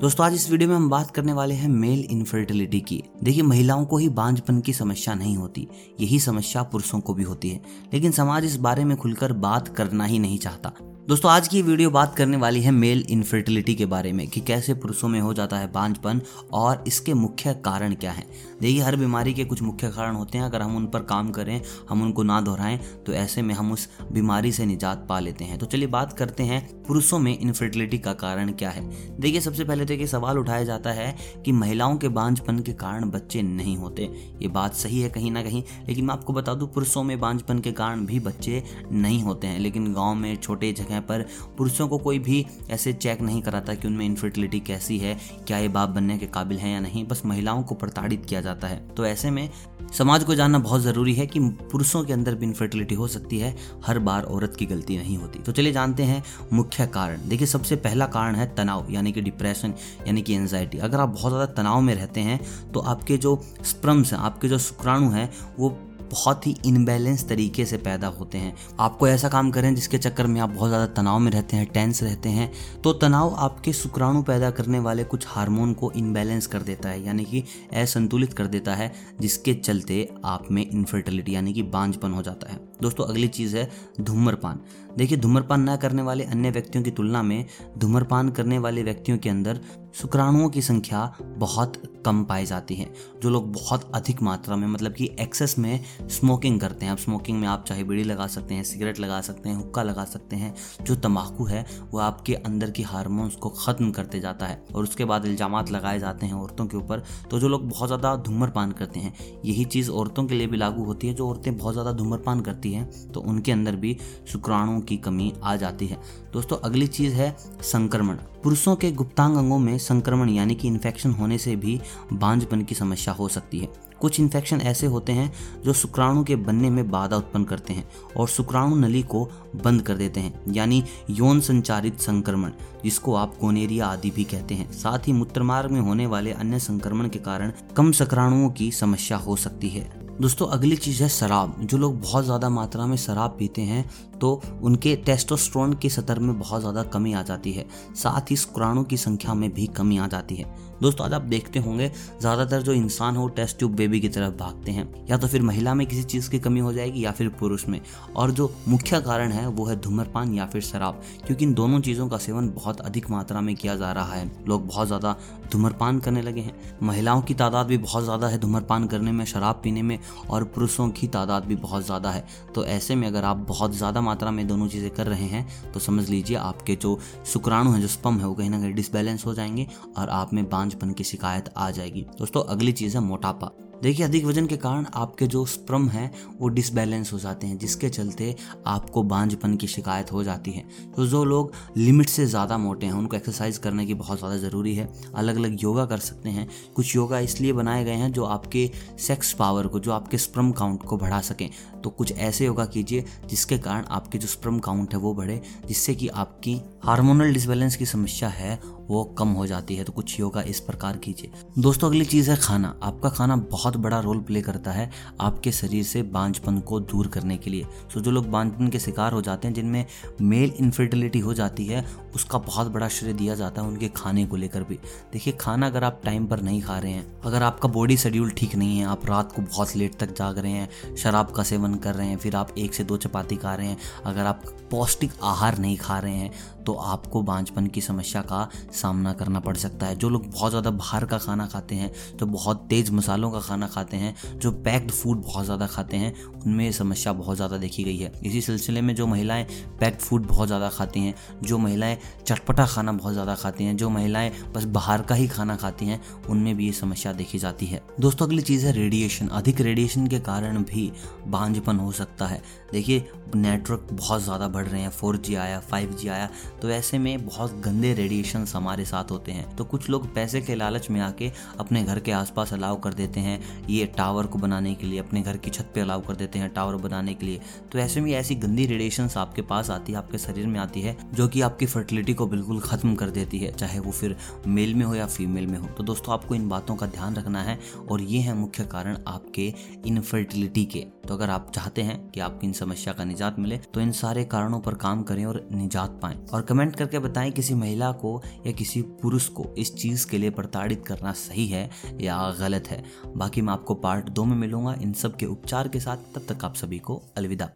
दोस्तों, आज इस वीडियो में हम बात करने वाले हैं मेल इनफर्टिलिटी की। देखिए, महिलाओं को ही बांझपन की समस्या नहीं होती, यही समस्या पुरुषों को भी होती है। लेकिन समाज इस बारे में खुलकर बात करना ही नहीं चाहता। दोस्तों, आज की वीडियो बात करने वाली है मेल इनफर्टिलिटी के बारे में, कि कैसे पुरुषों में हो जाता है बांझपन और इसके मुख्य कारण क्या हैं। देखिए, हर बीमारी के कुछ मुख्य कारण होते हैं। अगर हम उन पर काम करें, हम उनको ना दोहराएँ तो ऐसे में हम उस बीमारी से निजात पा लेते हैं। तो चलिए बात करते हैं, पुरुषों में इनफर्टिलिटी का कारण क्या है? देखिए, सबसे पहले तो ये सवाल उठाया जाता है कि महिलाओं के बांझपन के कारण बच्चे नहीं होते। ये बात सही है कहीं ना कहीं, लेकिन मैं आपको बता दूँ, पुरुषों में बांझपन के कारण भी बच्चे नहीं होते हैं। लेकिन गाँव में, छोटे जगह पर पुरुषों को कोई भी ऐसे चेक नहीं कराता कि उनमें इनफर्टिलिटी कैसी है, क्या ये बाप बनने के काबिल है या नहीं। बस महिलाओं को प्रताड़ित किया जाता है। तो ऐसे में समाज को जानना बहुत ज़रूरी है कि पुरुषों के अंदर भी इनफर्टिलिटी हो सकती है, हर बार औरत की गलती नहीं होती। तो चलिए जानते हैं मुख्य कारण। देखिए, सबसे पहला कारण है तनाव, यानी कि डिप्रेशन यानी कि एनजाइटी अगर आप बहुत ज़्यादा तनाव में रहते हैं तो आपके जो स्प्रम्स हैं, आपके जो शुक्राणु हैं, वो बहुत ही इनबैलेंस तरीके से पैदा होते हैं। आपको ऐसा काम करें जिसके चक्कर में आप बहुत ज़्यादा तनाव में रहते हैं टेंस रहते हैं तो तनाव आपके शुक्राणु पैदा करने वाले कुछ हार्मोन को इनबैलेंस कर देता है, यानी कि असंतुलित कर देता है, जिसके चलते आप में इनफर्टिलिटी यानी कि बांझपन हो जाता है। दोस्तों, अगली चीज़ है धूम्रपान। देखिए, धूम्रपान न करने वाले अन्य व्यक्तियों की तुलना में धूम्रपान करने वाले व्यक्तियों के अंदर शुक्राणुओं की संख्या बहुत कम पाई जाती है, जो लोग बहुत अधिक मात्रा में मतलब कि एक्सेस में स्मोकिंग करते हैं। अब स्मोकिंग में आप चाहे बीड़ी लगा सकते हैं सिगरेट लगा सकते हैं, हुक्का लगा सकते हैं, जो तम्बाकू है, वो आपके अंदर की हारमोन्स को ख़त्म करते जाता है और उसके बाद इल्ज़ाम लगाए जाते हैं औरतों के ऊपर। तो जो लोग बहुत ज़्यादा धूम्रपान करते हैं, यही चीज़ औरतों के लिए भी लागू होती है, जो औरतें बहुत ज़्यादा धूम्रपान करती हैं तो उनके अंदर भी शुक्राणुओं की कमी आ जाती है। दोस्तों, अगली चीज़ है संक्रमण। पुरुषों के गुप्तांग अंगों में संक्रमण यानी कि इन्फेक्शन होने से भी बांझपन की समस्या हो सकती है। कुछ इन्फेक्शन ऐसे होते हैं जो शुक्राणु के बनने में बाधा उत्पन्न करते हैं और शुक्राणु नली को बंद कर देते हैं, यानी यौन संचारित संक्रमण, जिसको आप गोनेरिया आदि भी कहते हैं। साथ ही मूत्रमार्ग में होने वाले अन्य संक्रमण के कारण कम शुक्राणुओं की समस्या हो सकती है। दोस्तों, अगली चीज़ है शराब, जो लोग बहुत ज़्यादा मात्रा में शराब पीते हैं तो उनके टेस्टोस्ट्रोन के सतर में बहुत ज़्यादा कमी आ जाती है। साथ ही शुक्राणु की संख्या में भी कमी आ जाती है। दोस्तों, आज आप देखते होंगे, ज़्यादातर जो इंसान हो टेस्ट ट्यूब बेबी की तरफ़ भागते हैं। या तो फिर महिला में किसी चीज़ की कमी हो जाएगी या फिर पुरुष में। और जो मुख्य कारण है, वो है धूम्रपान या फिर शराब। क्योंकि इन दोनों चीज़ों का सेवन बहुत अधिक मात्रा में किया जा रहा है। लोग बहुत ज़्यादा धूम्रपान करने लगे हैं। महिलाओं की तादाद भी बहुत ज़्यादा है धूम्रपान करने में, शराब पीने में, और पुरुषों की तादाद भी बहुत ज़्यादा है। तो ऐसे में अगर आप बहुत ज़्यादा मात्रा में दोनों चीज़ें कर रहे हैं तो समझ लीजिए आपके जो शुक्राणु हैं, जो स्पम है, वो कहीं ना कहीं डिसबैलेंस हो जाएँगे और आप में बांझपन की शिकायत आ जाएगी। दोस्तों, अगली चीज़ है मोटापा। देखिए, अधिक वज़न के कारण आपके जो स्प्रम हैं, वो डिसबैलेंस हो जाते हैं, जिसके चलते आपको बांझपन की शिकायत हो जाती है। तो जो लोग लिमिट से ज़्यादा मोटे हैं, उनको एक्सरसाइज करने की बहुत ज़्यादा ज़रूरी है। अलग अलग योगा कर सकते हैं। कुछ योगा इसलिए बनाए गए हैं, जो आपके सेक्स पावर को, जो आपके स्प्रम काउंट को बढ़ा सकें। तो कुछ ऐसे योगा कीजिए, जिसके कारण आपके जो स्प्रम काउंट है, वो बढ़े, जिससे कि आपकी हार्मोनल डिसबैलेंस की समस्या है वो कम हो जाती है तो कुछ योगा इस प्रकार कीजिए। दोस्तों, अगली चीज़ है खाना। आपका खाना बहुत बड़ा रोल प्ले करता है आपके शरीर से बांझपन को दूर करने के लिए। सो जो लोग बांझपन के शिकार हो जाते हैं, जिनमें मेल इनफर्टिलिटी हो जाती है, उसका बहुत बड़ा श्रेय दिया जाता है उनके खाने को लेकर भी। देखिए, खाना अगर आप टाइम पर नहीं खा रहे हैं, अगर आपका बॉडी शेड्यूल ठीक नहीं है, आप रात को बहुत लेट तक जाग रहे हैं, शराब का सेवन कर रहे हैं, फिर आप एक से दो चपाती खा रहे हैं, अगर आप पौष्टिक आहार नहीं खा रहे हैं तो आपको बांझपन की समस्या का सामना करना पड़ सकता है। जो लोग बहुत ज़्यादा बाहर का खाना खाते हैं, जो बहुत तेज़ मसालों का खाना खाते हैं, जो पैक्ड फ़ूड बहुत ज़्यादा खाते हैं, उनमें ये समस्या बहुत ज़्यादा देखी गई है। इसी सिलसिले में जो महिलाएँ पैक्ड फ़ूड बहुत ज़्यादा खाती हैं, जो महिलाएँ चटपटा खाना बहुत ज़्यादा खाती हैं, जो महिलाएँ बस बाहर का ही खाना खाती हैं, उनमें भी ये समस्या देखी जाती है। दोस्तों, अगली चीज़ है रेडिएशन अधिक रेडिएशन के कारण भी बांझपन हो सकता है। देखिए नेटवर्क बहुत ज़्यादा बढ़ रहे हैं फोर आया फाइव आया तो ऐसे में बहुत गंदे रेडिएशन हमारे साथ होते हैं। तो कुछ लोग पैसे के लालच में आके अपने घर के आसपास अलाव कर देते हैं। ये टावर को बनाने के लिए, अपने घर की छत पे अलाउ कर देते हैं टावर बनाने के लिए। तो ऐसे में ऐसी गंदी रेडिएशन आपके पास आती है, आपके शरीर में आती है, जो कि आपकी फर्टिलिटी को बिल्कुल ख़त्म कर देती है, चाहे वो फिर मेल में हो या फीमेल में हो। तो दोस्तों, आपको इन बातों का ध्यान रखना है, और ये है मुख्य कारण आपके इनफर्टिलिटी के। तो अगर आप चाहते हैं कि आपकी इन समस्या का निजात मिले तो इन सारे कारणों पर काम करें और निजात पाएँ। और कमेंट करके बताएँ किसी महिला को या किसी पुरुष को इस चीज़ के लिए प्रताड़ित करना सही है या गलत है। बाकी मैं आपको पार्ट दो में मिलूँगा। इन सब के उपचार के साथ तब तक आप सभी को अलविदा।